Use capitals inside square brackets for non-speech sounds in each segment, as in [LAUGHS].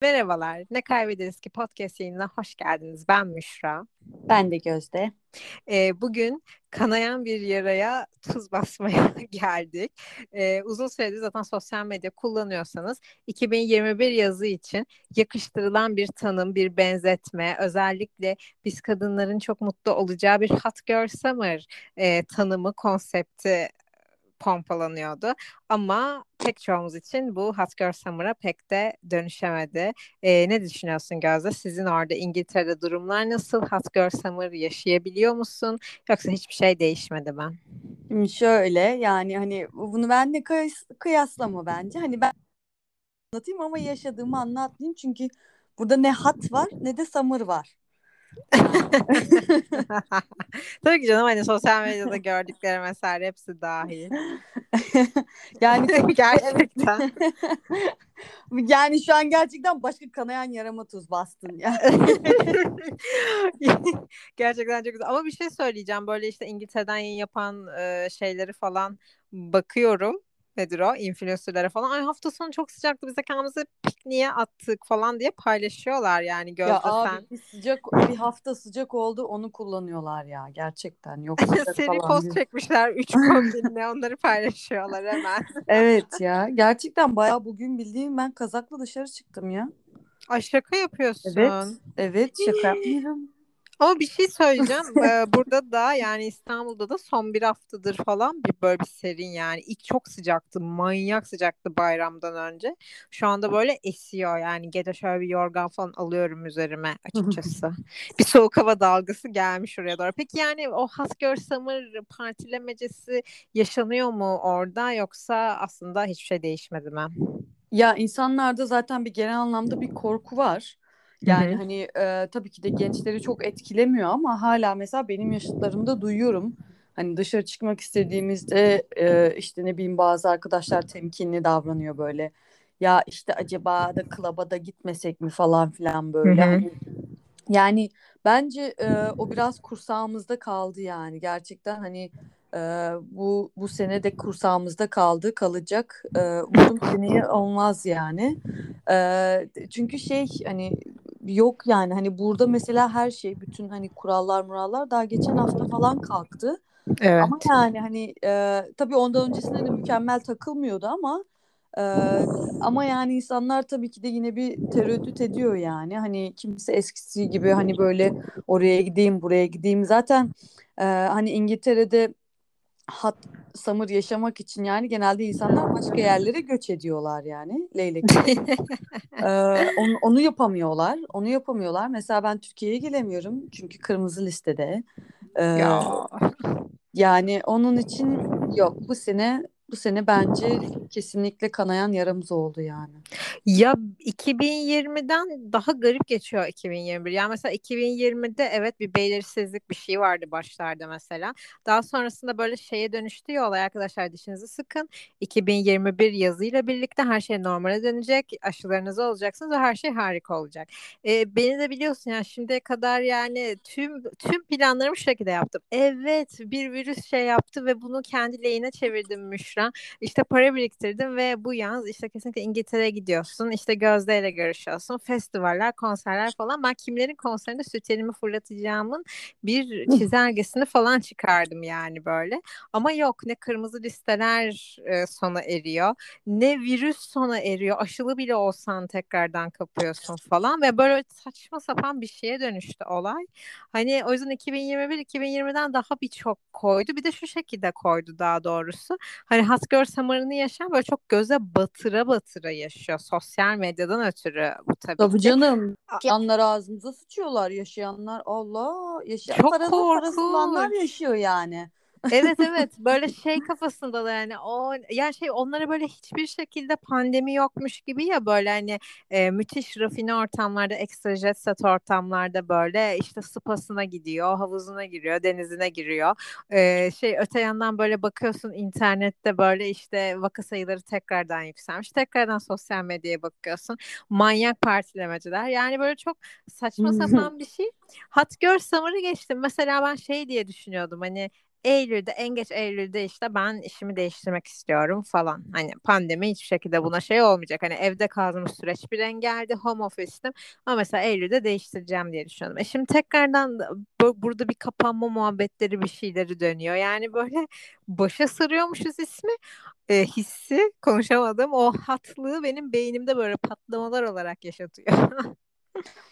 Merhabalar. Ne kaybederiz ki podcast yayınına hoş geldiniz. Ben Müşra. Ben de Gözde. Ee, bugün kanayan bir yaraya tuz [LAUGHS] basmaya geldik. Ee, uzun süredir zaten sosyal medya kullanıyorsanız 2021 yazı için yakıştırılan bir tanım, bir benzetme, özellikle biz kadınların çok mutlu olacağı bir hot girl summer e, tanımı, konsepti pompalanıyordu. Ama pek çoğumuz için bu Hot Girl Summer'a pek de dönüşemedi. Ee, ne düşünüyorsun Gözde? Sizin orada İngiltere'de durumlar nasıl? Hot Girl Summer yaşayabiliyor musun? Yoksa hiçbir şey değişmedi mi? Şöyle yani hani bunu ben de kıyas kıyaslama bence. Hani ben anlatayım ama yaşadığımı anlatmayayım. Çünkü burada ne hot var ne de summer var. [LAUGHS] Tabii ki canım hani sosyal medyada gördüklerim vesaire hepsi dahil. [LAUGHS] yani [LAUGHS] gerçekten. yani şu an gerçekten başka kanayan yarama tuz bastın ya. gerçekten çok güzel. Ama bir şey söyleyeceğim. Böyle işte İngiltere'den yapan e, şeyleri falan bakıyorum nedir o influencerlara falan ay hafta sonu çok sıcaktı biz de kendimizi pikniğe attık falan diye paylaşıyorlar yani Gözde ya abi, sen. Bir sıcak bir hafta sıcak oldu onu kullanıyorlar ya gerçekten yok [LAUGHS] Seri post çekmişler 3 [LAUGHS] kombinle onları paylaşıyorlar hemen. evet ya gerçekten bayağı bugün bildiğim ben kazakla dışarı çıktım ya. Ay şaka yapıyorsun. Evet. Evet şaka yapmıyorum. Ama bir şey söyleyeceğim. ee, burada da yani İstanbul'da da son bir haftadır falan bir böyle bir serin yani. İlk çok sıcaktı. Manyak sıcaktı bayramdan önce. Şu anda böyle esiyor yani. Gece şöyle bir yorgan falan alıyorum üzerime açıkçası. bir soğuk hava dalgası gelmiş oraya doğru. Peki yani o Haskör Summer partilemecesi yaşanıyor mu orada yoksa aslında hiçbir şey değişmedi mi? Ya insanlarda zaten bir genel anlamda bir korku var. Yani Hı-hı. hani e, tabii ki de gençleri çok etkilemiyor ama hala mesela benim yaşıtlarımda duyuyorum. Hani dışarı çıkmak istediğimizde e, işte ne bileyim bazı arkadaşlar temkinli davranıyor böyle. Ya işte acaba da klaba da gitmesek mi falan filan böyle. Hani, yani bence e, o biraz kursağımızda kaldı yani gerçekten hani e, bu bu sene de kursağımızda kaldı kalacak. E, umarım seneye olmaz yani. E, çünkü şey hani yok yani hani burada mesela her şey bütün hani kurallar murallar daha geçen hafta falan kalktı. Evet. Ama yani hani e, tabii ondan öncesinde de mükemmel takılmıyordu ama e, ama yani insanlar tabii ki de yine bir tereddüt ediyor yani. Hani kimse eskisi gibi hani böyle oraya gideyim buraya gideyim zaten e, hani İngiltere'de hat samır yaşamak için yani genelde insanlar başka yerlere göç ediyorlar yani leylek. [LAUGHS] ee, onu, onu yapamıyorlar. Onu yapamıyorlar. Mesela ben Türkiye'ye gelemiyorum çünkü kırmızı listede. Ee, ya. Yani onun için yok bu sene bu sene bence kesinlikle kanayan yaramız oldu yani. Ya 2020'den daha garip geçiyor 2021. Yani mesela 2020'de evet bir belirsizlik bir şey vardı başlarda mesela. Daha sonrasında böyle şeye dönüştü ya olay arkadaşlar dişinizi sıkın. 2021 yazıyla birlikte her şey normale dönecek. Aşılarınız olacaksınız ve her şey harika olacak. Ee, beni de biliyorsun yani şimdiye kadar yani tüm tüm planlarımı şu şekilde yaptım. Evet bir virüs şey yaptı ve bunu kendi lehine çevirdim Müşra Büşra. İşte para biriktirdim ve bu yaz işte kesinlikle İngiltere'ye gidiyorsun. İşte Gözde ile görüşüyorsun. Festivaller, konserler falan. Ben kimlerin konserinde süt elimi fırlatacağımın bir çizelgesini falan çıkardım yani böyle. Ama yok ne kırmızı listeler e, sona eriyor. Ne virüs sona eriyor. Aşılı bile olsan tekrardan kapıyorsun falan ve böyle saçma sapan bir şeye dönüştü olay. Hani o yüzden 2021 2020'den daha birçok koydu. Bir de şu şekilde koydu daha doğrusu. Hani Hasgör Samar'ını yaşayan böyle çok göze batıra batıra yaşıyor. Sosyal medyadan ötürü bu tabii, tabii ki. canım. Yaşayanlar ağzımıza sıçıyorlar. Yaşayanlar Allah. Yaşayan çok parası, parası olanlar yaşıyor yani evet evet. Böyle şey kafasında da yani o yani şey onlara böyle hiçbir şekilde pandemi yokmuş gibi ya böyle hani e, müthiş rafine ortamlarda ekstra jet set ortamlarda böyle işte spasına gidiyor havuzuna giriyor denizine giriyor. E, şey öte yandan böyle bakıyorsun internette böyle işte vaka sayıları tekrardan yükselmiş. Tekrardan sosyal medyaya bakıyorsun. Manyak partilemeciler. Yani böyle çok saçma sapan bir şey. Hat gör Summer'ı geçtim. Mesela ben şey diye düşünüyordum hani Eylül'de en geç Eylül'de işte ben işimi değiştirmek istiyorum falan. Hani pandemi hiçbir şekilde buna şey olmayacak. Hani evde kaldığımız süreç bir engeldi. Home office'tim. Ama mesela Eylül'de değiştireceğim diye düşünüyorum. E şimdi tekrardan bu, burada bir kapanma muhabbetleri bir şeyleri dönüyor. Yani böyle [LAUGHS] başa sarıyormuşuz ismi. E, hissi konuşamadım. O hatlığı benim beynimde böyle patlamalar olarak yaşatıyor. [LAUGHS]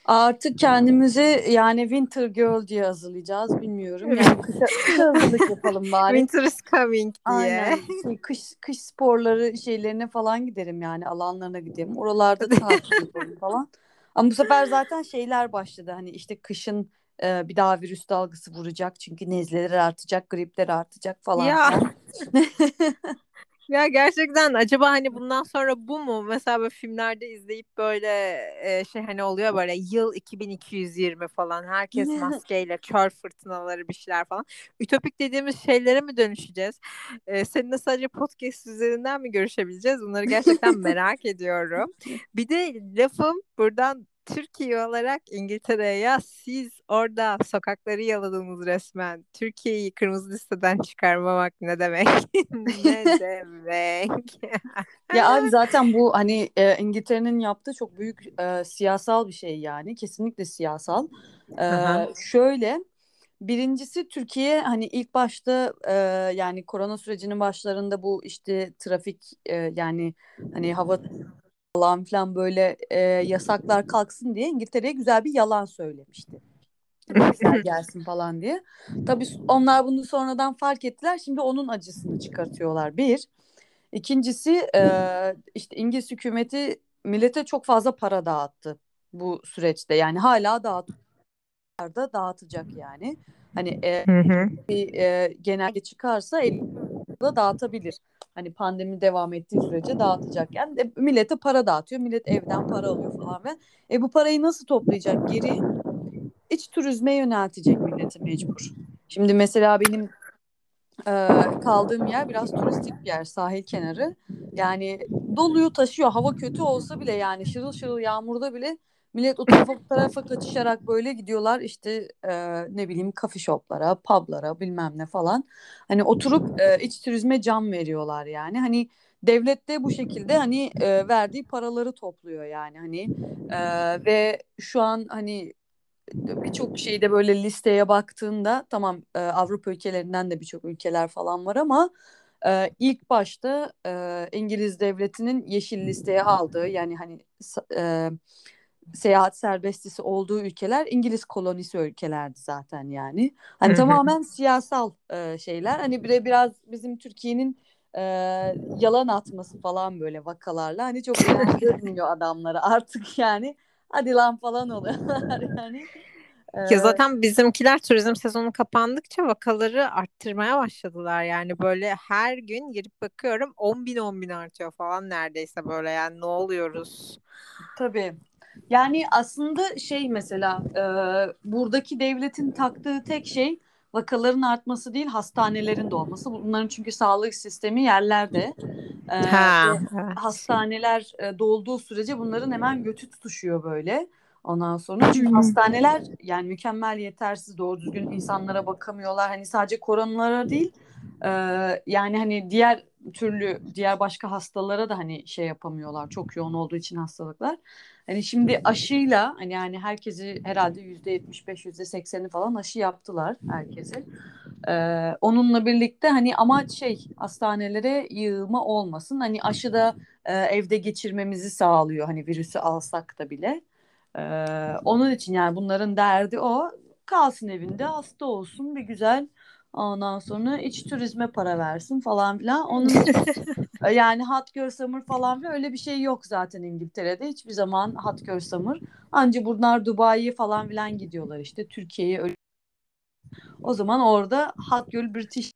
Artık kendimizi yani Winter Girl diye hazırlayacağız bilmiyorum. Yani kışa, kışa hazırlık yapalım bari. Winter is coming diye. Aynen. Şey, kış, kış sporları şeylerine falan giderim yani alanlarına gidelim. Oralarda tatil yapalım falan. Ama bu sefer zaten şeyler başladı. Hani işte kışın e, bir daha virüs dalgası vuracak. Çünkü nezleler artacak, gripler artacak falan. Ya. [LAUGHS] Ya gerçekten acaba hani bundan sonra bu mu? Mesela böyle filmlerde izleyip böyle e, şey hani oluyor böyle yıl 2220 falan herkes [LAUGHS] maskeyle kör fırtınaları bir şeyler falan. Ütopik dediğimiz şeylere mi dönüşeceğiz? E, seninle sadece podcast üzerinden mi görüşebileceğiz? Bunları gerçekten merak ediyorum. [LAUGHS] Bir de lafım buradan Türkiye olarak İngiltere'ye ya siz orada sokakları yaladınız resmen. Türkiye'yi kırmızı listeden çıkarmamak ne demek? [LAUGHS] ne demek? ya abi zaten bu hani e, İngiltere'nin yaptığı çok büyük e, siyasal bir şey yani. Kesinlikle siyasal. E, şöyle Birincisi Türkiye hani ilk başta e, yani korona sürecinin başlarında bu işte trafik e, yani hani hava falan filan böyle e, yasaklar kalksın diye İngiltere'ye güzel bir yalan söylemişti. Polisler gelsin falan diye. Tabii onlar bunu sonradan fark ettiler. Şimdi onun acısını çıkartıyorlar. Bir. İkincisi e, işte İngiliz hükümeti millete çok fazla para dağıttı bu süreçte. Yani hala dağıtıyor da dağıtacak yani. Hani e, bir e, genelge çıkarsa da dağıtabilir. Hani pandemi devam ettiği sürece dağıtacak. Yani e, millete para dağıtıyor. Millet evden para alıyor falan ve e bu parayı nasıl toplayacak geri? İç turizme yöneltecek milleti mecbur. Şimdi mesela benim e, kaldığım yer biraz turistik bir yer sahil kenarı. Yani doluyu taşıyor. Hava kötü olsa bile yani şırıl şırıl yağmurda bile Millet o tarafa bu tarafa kaçışarak böyle gidiyorlar işte e, ne bileyim kafe shoplara, publara bilmem ne falan. Hani oturup e, iç turizme can veriyorlar yani. Hani devlet de bu şekilde hani e, verdiği paraları topluyor yani hani e, ve şu an hani birçok şeyde böyle listeye baktığında tamam e, Avrupa ülkelerinden de birçok ülkeler falan var ama e, ilk başta e, İngiliz devletinin yeşil listeye aldığı yani hani e, seyahat serbestisi olduğu ülkeler İngiliz kolonisi ülkelerdi zaten yani. Hani tamamen siyasal e, şeyler. Hani bire biraz bizim Türkiye'nin e, yalan atması falan böyle vakalarla hani çok eğlendirmiyor [LAUGHS] adamları artık yani. Hadi lan falan oluyorlar [LAUGHS] yani. Ya zaten bizimkiler turizm sezonu kapandıkça vakaları arttırmaya başladılar. Yani böyle her gün girip bakıyorum 10 bin 10 bin artıyor falan neredeyse böyle yani ne oluyoruz? Tabii. Yani aslında şey mesela e, buradaki devletin taktığı tek şey vakaların artması değil hastanelerin de olması. Bunların çünkü sağlık sistemi yerlerde. E, ha. Hastaneler e, dolduğu sürece bunların hemen götü tutuşuyor böyle. Ondan sonra çünkü hastaneler yani mükemmel yetersiz doğru düzgün insanlara bakamıyorlar. Hani sadece koronalara değil e, yani hani diğer türlü diğer başka hastalara da hani şey yapamıyorlar. Çok yoğun olduğu için hastalıklar. Hani şimdi aşıyla hani yani herkesi herhalde yüzde yetmiş beş yüzde sekseni falan aşı yaptılar herkesi. Ee, onunla birlikte hani amaç şey hastanelere yığılma olmasın. Hani aşı da e, evde geçirmemizi sağlıyor hani virüsü alsak da bile. Ee, onun için yani bunların derdi o. Kalsın evinde hasta olsun bir güzel Ondan sonra iç turizme para versin falan filan. Onun [LAUGHS] yani hot girl summer falan filan öyle bir şey yok zaten İngiltere'de. Hiçbir zaman hot girl summer. Anca bunlar Dubai'ye falan filan gidiyorlar işte. Türkiye'ye öyle. O zaman orada hot girl British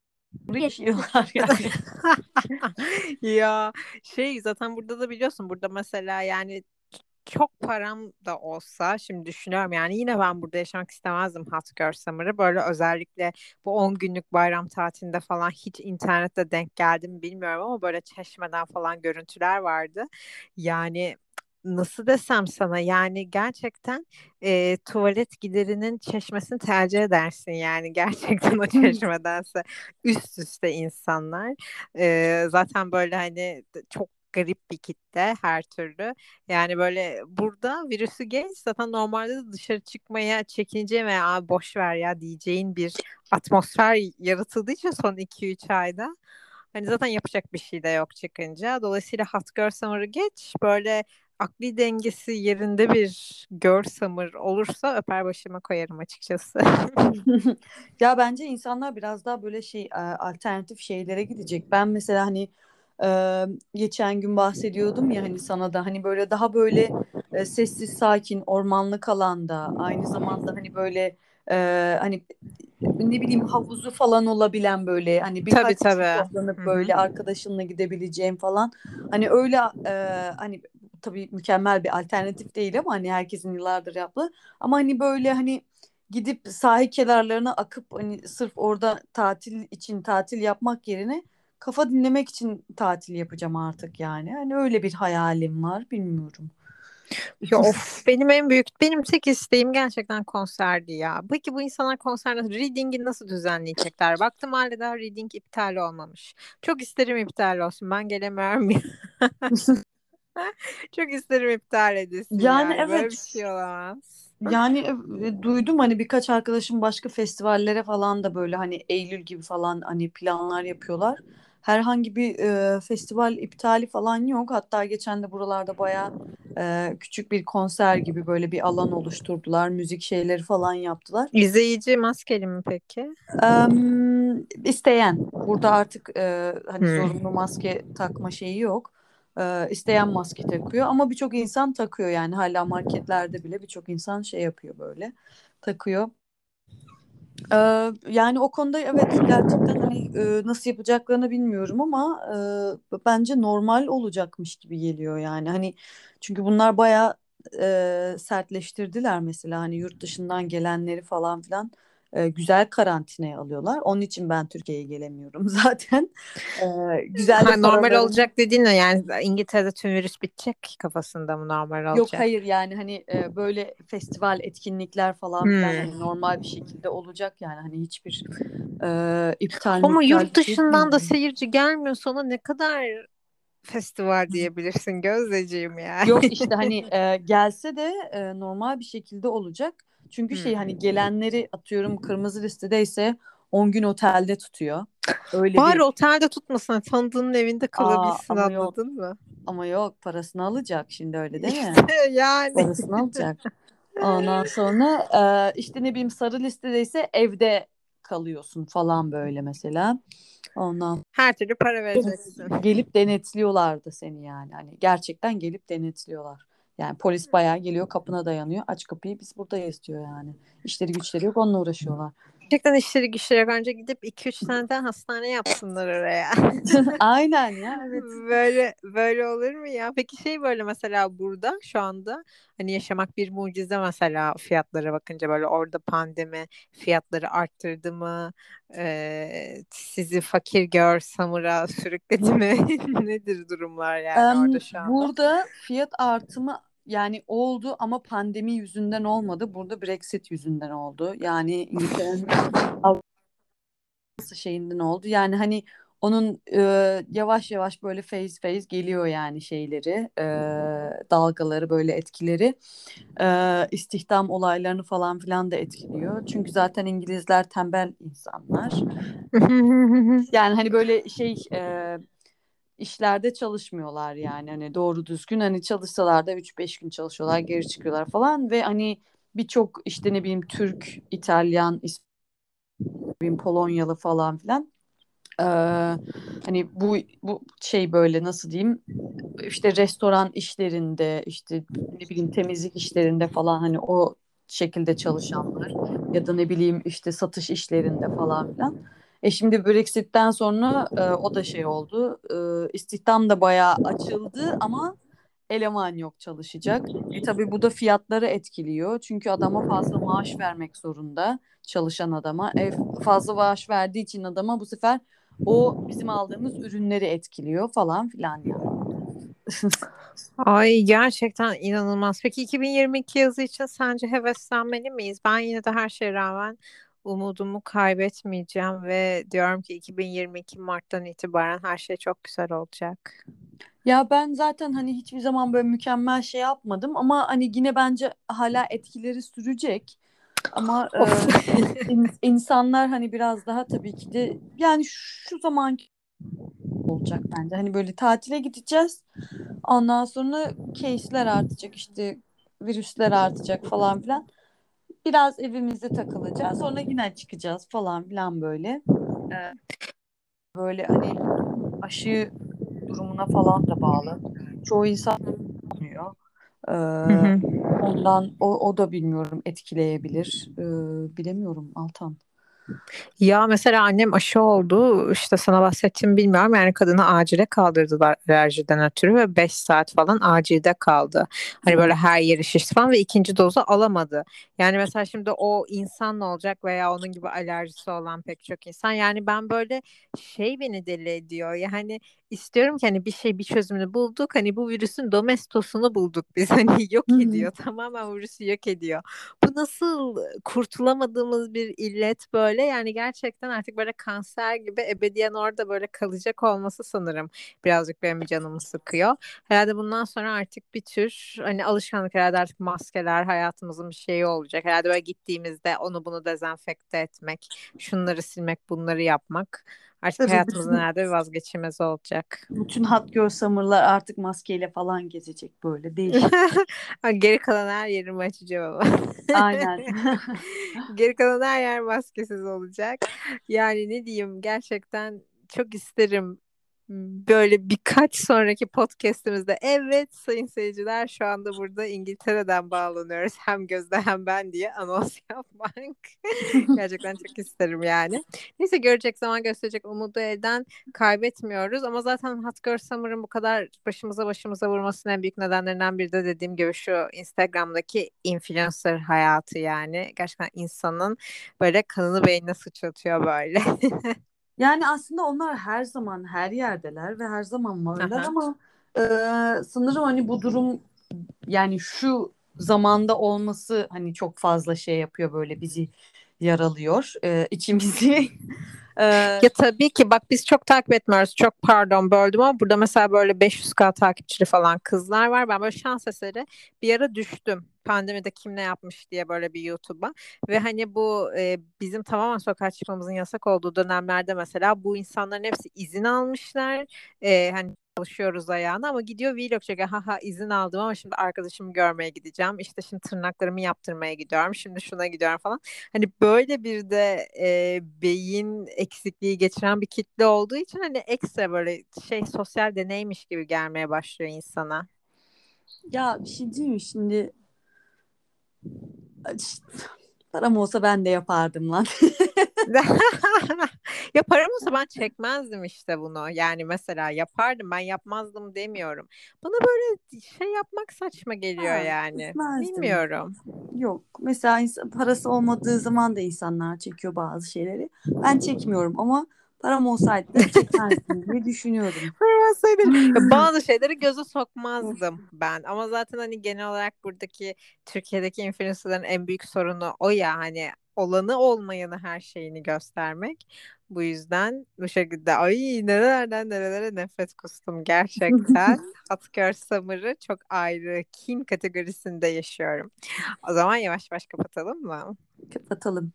yaşıyorlar yani. [LAUGHS] ya şey zaten burada da biliyorsun burada mesela yani çok param da olsa şimdi düşünüyorum yani yine ben burada yaşamak istemezdim Hotgirl Summer'ı. Böyle özellikle bu 10 günlük bayram tatilinde falan hiç internette denk geldim bilmiyorum ama böyle çeşmeden falan görüntüler vardı. Yani nasıl desem sana yani gerçekten e, tuvalet giderinin çeşmesini tercih edersin yani [LAUGHS] gerçekten o çeşmedense üst üste insanlar E, zaten böyle hani çok garip bir kitle her türlü. Yani böyle burada virüsü geç zaten normalde de dışarı çıkmaya çekince veya boş ver ya diyeceğin bir atmosfer yaratıldığı için son 2-3 ayda. Hani zaten yapacak bir şey de yok çıkınca. Dolayısıyla hot girl summer'ı geç. Böyle akli dengesi yerinde bir girl summer olursa öper başıma koyarım açıkçası. [LAUGHS] ya bence insanlar biraz daha böyle şey e, alternatif şeylere gidecek. Ben mesela hani e, geçen gün bahsediyordum ya hani sana da hani böyle daha böyle e, sessiz sakin ormanlık alanda aynı zamanda hani böyle e, hani ne bileyim havuzu falan olabilen böyle hani birkaç tabii, tabii. toplanıp Hı-hı. böyle arkadaşınla gidebileceğim falan hani öyle e, hani tabii mükemmel bir alternatif değil ama hani herkesin yıllardır yaptığı ama hani böyle hani gidip sahil kenarlarına akıp hani sırf orada tatil için tatil yapmak yerine kafa dinlemek için tatil yapacağım artık yani. Hani öyle bir hayalim var bilmiyorum. Ya of benim en büyük benim tek isteğim gerçekten konserdi ya. Peki bu insanlar konserde reading'i nasıl düzenleyecekler? Baktım hala daha reading iptal olmamış. Çok isterim iptal olsun. Ben gelemiyorum. [LAUGHS] Çok isterim iptal edilsin yani. yani. Evet. Böyle bir şey olamaz. Yani e, duydum hani birkaç arkadaşım başka festivallere falan da böyle hani Eylül gibi falan hani planlar yapıyorlar herhangi bir e, festival iptali falan yok. Hatta geçen de buralarda baya e, küçük bir konser gibi böyle bir alan oluşturdular. Müzik şeyleri falan yaptılar. İzleyici maskeli mi peki? Um, isteyen. Burada artık e, hani hmm. zorunlu maske takma şeyi yok. E, isteyen maske takıyor ama birçok insan takıyor yani hala marketlerde bile birçok insan şey yapıyor böyle takıyor. Ee, yani o konuda evet gerçekten hani e, nasıl yapacaklarını bilmiyorum ama e, bence normal olacakmış gibi geliyor yani. Hani çünkü bunlar bayağı e, sertleştirdiler mesela hani yurt dışından gelenleri falan filan e, güzel karantinaya alıyorlar. Onun için ben Türkiye'ye gelemiyorum [LAUGHS] zaten. E, güzel ha, normal olacak dediğin ne yani İngiltere'de tüm virüs bitecek kafasında mı normal olacak? Yok hayır yani hani e, böyle festival etkinlikler falan hmm. filan hani normal bir şekilde olacak yani hani hiçbir e, iptal Ama yurt dışından da seyirci gelmiyor sana ne kadar festival [LAUGHS] diyebilirsin Gözdeciğim ya. Yok işte hani e, gelse de e, normal bir şekilde olacak. Çünkü şey hani gelenleri atıyorum kırmızı listedeyse 10 gün otelde tutuyor. Öyle Bari bir... otelde tutmasın. Tanıdığının evinde kalabilsin Aa, anladın yok. mı? Ama yok parasını alacak şimdi öyle değil mi? İşte yani. Parasını alacak. Ondan sonra e, işte ne bileyim sarı listedeyse evde kalıyorsun falan böyle mesela. Ondan her türlü para vereceksin. Gelip denetliyorlardı seni yani. Hani gerçekten gelip denetliyorlar. Yani polis bayağı geliyor kapına dayanıyor. Aç kapıyı biz buradayız diyor yani. İşleri güçleri yok onunla uğraşıyorlar. Gerçekten işleri güçleri yok. Önce gidip 2-3 tane hastane yapsınlar oraya. [LAUGHS] Aynen ya [LAUGHS] evet. Böyle böyle olur mu ya? Peki şey böyle mesela burada şu anda hani yaşamak bir mucize mesela fiyatlara bakınca böyle orada pandemi fiyatları arttırdı mı? Ee, sizi fakir gör samura sürükledi mi? [LAUGHS] Nedir durumlar yani um, orada şu anda? Burada fiyat artımı yani oldu ama pandemi yüzünden olmadı. Burada Brexit yüzünden oldu. Yani [LAUGHS] İngiltere'nin şeyinden oldu. Yani hani onun e, yavaş yavaş böyle phase phase geliyor yani şeyleri, e, dalgaları böyle etkileri. E, istihdam olaylarını falan filan da etkiliyor. Çünkü zaten İngilizler tembel insanlar. [LAUGHS] yani hani böyle şey e, işlerde çalışmıyorlar yani. Hani doğru düzgün hani çalışsalar da 3-5 gün çalışıyorlar geri çıkıyorlar falan ve hani birçok işte ne bileyim Türk, İtalyan, İspanyol, Polonyalı falan filan ee, hani bu bu şey böyle nasıl diyeyim işte restoran işlerinde işte ne bileyim temizlik işlerinde falan hani o şekilde çalışanlar ya da ne bileyim işte satış işlerinde falan filan e şimdi Brexit'ten sonra e, o da şey oldu. E, istihdam da bayağı açıldı ama eleman yok çalışacak. E tabii bu da fiyatları etkiliyor. Çünkü adama fazla maaş vermek zorunda çalışan adama. E, fazla maaş verdiği için adama bu sefer o bizim aldığımız ürünleri etkiliyor falan filan yani. [LAUGHS] Ay gerçekten inanılmaz. Peki 2022 yazı için sence heveslenmeli miyiz? Ben yine de her şeye rağmen umudumu kaybetmeyeceğim ve diyorum ki 2022 Mart'tan itibaren her şey çok güzel olacak. Ya ben zaten hani hiçbir zaman böyle mükemmel şey yapmadım ama hani yine bence hala etkileri sürecek. Ama e, in- insanlar hani biraz daha tabii ki de yani şu zamanki olacak bence. Hani böyle tatile gideceğiz. Ondan sonra case'ler artacak işte virüsler artacak falan filan. Biraz evimizde takılacağız. Sonra yine çıkacağız falan filan böyle. Ee, böyle hani aşı durumuna falan da bağlı. Çoğu insan olmuyor. Ee, Hı hı. ondan o, o da bilmiyorum etkileyebilir. Ee, bilemiyorum Altan. Ya mesela annem aşı oldu. İşte sana bahsettim bilmiyorum. Yani kadını acile kaldırdılar alerjiden ötürü ve 5 saat falan acilde kaldı. Hani böyle her yeri şişti falan ve ikinci dozu alamadı. Yani mesela şimdi o insan ne olacak veya onun gibi alerjisi olan pek çok insan. Yani ben böyle şey beni deli ediyor. Yani istiyorum ki hani bir şey bir çözümünü bulduk hani bu virüsün domestosunu bulduk biz [LAUGHS] hani yok ediyor tamamen virüsü yok ediyor. Bu nasıl kurtulamadığımız bir illet böyle yani gerçekten artık böyle kanser gibi ebediyen orada böyle kalacak olması sanırım birazcık benim canımı sıkıyor. Herhalde bundan sonra artık bir tür hani alışkanlık herhalde artık maskeler hayatımızın bir şeyi olacak. Herhalde böyle gittiğimizde onu bunu dezenfekte etmek, şunları silmek, bunları yapmak artık Tabii hayatımızın herhalde bir vazgeçilmezi olacak. bütün hot girl summer'lar artık maskeyle falan gezecek böyle. Ha, [LAUGHS] Geri kalan her yerimi açacağım ama. Aynen. [LAUGHS] Geri kalan her yer maskesiz olacak. Yani ne diyeyim gerçekten çok isterim böyle birkaç sonraki podcast'imizde evet sayın seyirciler şu anda burada İngiltere'den bağlanıyoruz [LAUGHS] hem Gözde hem ben diye anons [LAUGHS] yapmak. [LAUGHS] Gerçekten çok isterim yani. Neyse görecek zaman gösterecek umudu elden kaybetmiyoruz ama zaten Hot Girl Summer'ın bu kadar başımıza başımıza vurmasının en büyük nedenlerinden biri de dediğim gibi şu Instagram'daki influencer hayatı yani. Gerçekten insanın böyle kanını beynine sıçratıyor böyle. Yani aslında onlar her zaman her yerdeler ve her zaman varlar Aha. ama e, sanırım hani bu durum yani şu zamanda olması hani çok fazla şey yapıyor böyle bizi yaralıyor e, [LAUGHS] içimizi. E, Ya tabii ki bak biz çok takip etmiyoruz. Çok pardon böldüm ama burada mesela böyle 500k takipçili falan kızlar var. Ben böyle şans eseri bir ara düştüm. Pandemide kim ne yapmış diye böyle bir YouTube'a. Ve hani bu e, bizim tamamen sokağa çıkmamızın yasak olduğu dönemlerde mesela bu insanların hepsi izin almışlar. E, hani çalışıyoruz ayağına ama gidiyor vlog çekiyor. Haha izin aldım ama şimdi arkadaşımı görmeye gideceğim. İşte şimdi tırnaklarımı yaptırmaya gidiyorum. Şimdi şuna gidiyorum falan. Hani böyle bir de e, beyin eksikliği geçiren bir kitle olduğu için hani ekstra böyle şey sosyal deneymiş gibi gelmeye başlıyor insana. ya bir şey diyeyim mi şimdi param olsa ben de yapardım lan. [LAUGHS] Ya param olsa ben çekmezdim işte bunu. Yani mesela yapardım ben yapmazdım demiyorum. Bana böyle şey yapmak saçma geliyor Ha, yani. istemezdim. Bilmiyorum. Yok. Mesela parası olmadığı zaman da insanlar çekiyor bazı şeyleri. Ben çekmiyorum ama param olsaydı da çekmezdim diye düşünüyorum. [LAUGHS] Param olsaydı ya bazı şeyleri göze sokmazdım ben. Ama zaten hani genel olarak buradaki Türkiye'deki influencerların en büyük sorunu o ya hani olanı olmayanı her şeyini göstermek. Bu yüzden bu şekilde ay nerelerden nerelere nefret kustum gerçekten. [LAUGHS] Hot Girl Summer'ı çok ayrı kin kategorisinde yaşıyorum. O zaman yavaş yavaş kapatalım mı? Kapatalım.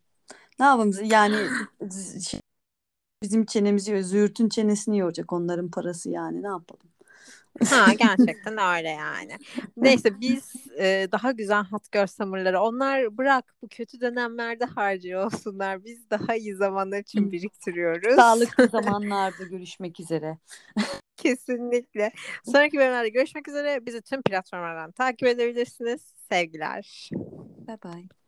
Ne yapalım? Yani bizim çenemizi züğürtün çenesini yoracak onların parası yani ne yapalım? Ha gerçekten öyle yani. Neyse biz e, daha güzel Hot Girl Summer'ları onlar bırak bu kötü dönemlerde harcıyor olsunlar. Biz daha iyi zamanlar için biriktiriyoruz. Sağlıklı [LAUGHS] zamanlarda görüşmek üzere. Kesinlikle. Sonraki bölümlerde görüşmek üzere. Bizi tüm platformlardan takip edebilirsiniz. Sevgiler. Bye bye.